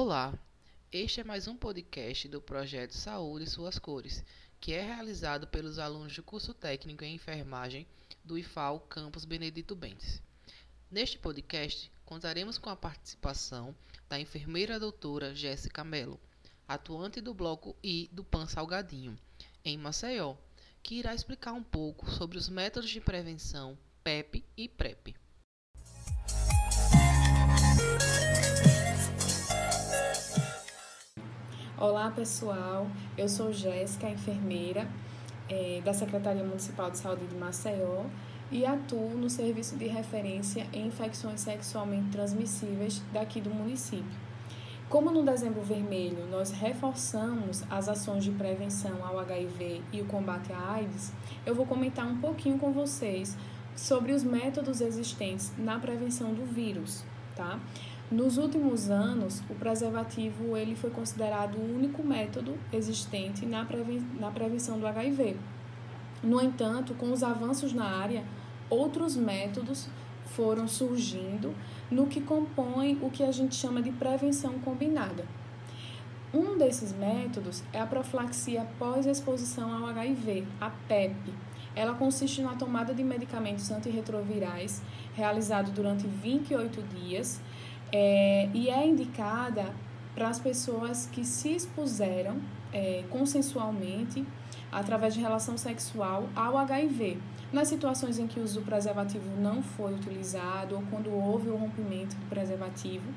Olá, este é mais um podcast do projeto Saúde e Suas Cores, que é realizado pelos alunos do curso técnico em enfermagem do IFAL Campus Benedito Bentes. Neste podcast, contaremos com a participação da enfermeira doutora Jéssica Mello, atuante do bloco I do Pan Salgadinho, em Maceió, que irá explicar um pouco sobre os métodos de prevenção PEP e PrEP. Olá pessoal, eu sou Jéssica, enfermeira é, da Secretaria Municipal de Saúde de Maceió e atuo no serviço de referência em infecções sexualmente transmissíveis daqui do município. Como no Dezembro Vermelho nós reforçamos as ações de prevenção ao HIV e o combate à AIDS, eu vou comentar um pouquinho com vocês sobre os métodos existentes na prevenção do vírus, tá? Nos últimos anos, o preservativo ele foi considerado o único método existente na, preven na prevenção do HIV. No entanto, com os avanços na área, outros métodos foram surgindo no que compõe o que a gente chama de prevenção combinada. Um desses métodos é a profilaxia pós-exposição ao HIV, a PEP. Ela consiste na tomada de medicamentos antirretrovirais realizado durante 28 dias é, e é indicada para as pessoas que se expuseram é, consensualmente através de relação sexual ao HIV, nas situações em que o uso preservativo não foi utilizado ou quando houve o rompimento do preservativo.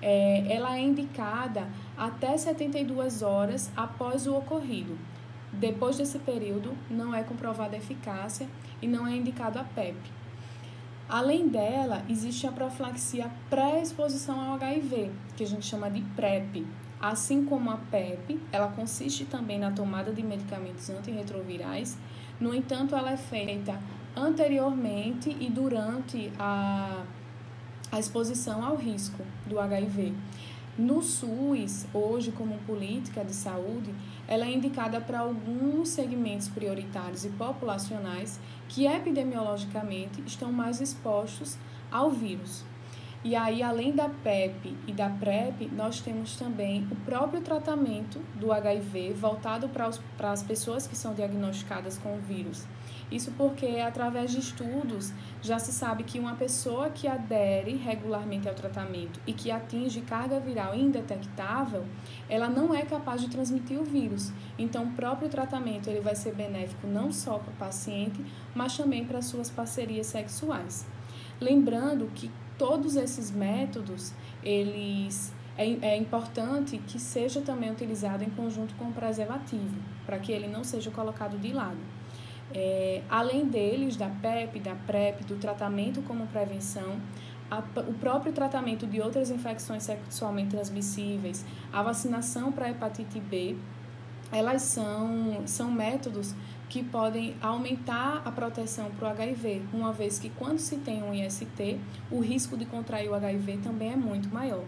É, ela é indicada até 72 horas após o ocorrido. Depois desse período, não é comprovada eficácia e não é indicado a PEP. Além dela, existe a profilaxia pré-exposição ao HIV, que a gente chama de PrEP. Assim como a PEP, ela consiste também na tomada de medicamentos antirretrovirais, no entanto, ela é feita anteriormente e durante a, a exposição ao risco do HIV. No SUS, hoje, como política de saúde, ela é indicada para alguns segmentos prioritários e populacionais que epidemiologicamente estão mais expostos ao vírus. E aí, além da PEP e da PrEP, nós temos também o próprio tratamento do HIV voltado para, para as pessoas que são diagnosticadas com o vírus. Isso porque, através de estudos, já se sabe que uma pessoa que adere regularmente ao tratamento e que atinge carga viral indetectável, ela não é capaz de transmitir o vírus. Então, o próprio tratamento ele vai ser benéfico não só para o paciente, mas também para suas parcerias sexuais. Lembrando que todos esses métodos, eles é, é importante que seja também utilizado em conjunto com o preservativo, para que ele não seja colocado de lado. É, além deles, da PEP, da PrEP, do tratamento como prevenção, a, o próprio tratamento de outras infecções sexualmente transmissíveis, a vacinação para hepatite B, elas são, são métodos que podem aumentar a proteção para o HIV, uma vez que quando se tem um IST, o risco de contrair o HIV também é muito maior.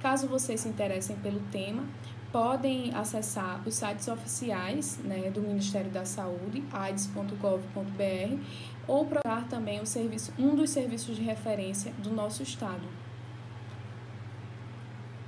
Caso vocês se interessem pelo tema, podem acessar os sites oficiais né, do Ministério da Saúde, aids.gov.br, ou procurar também o serviço, um dos serviços de referência do nosso estado,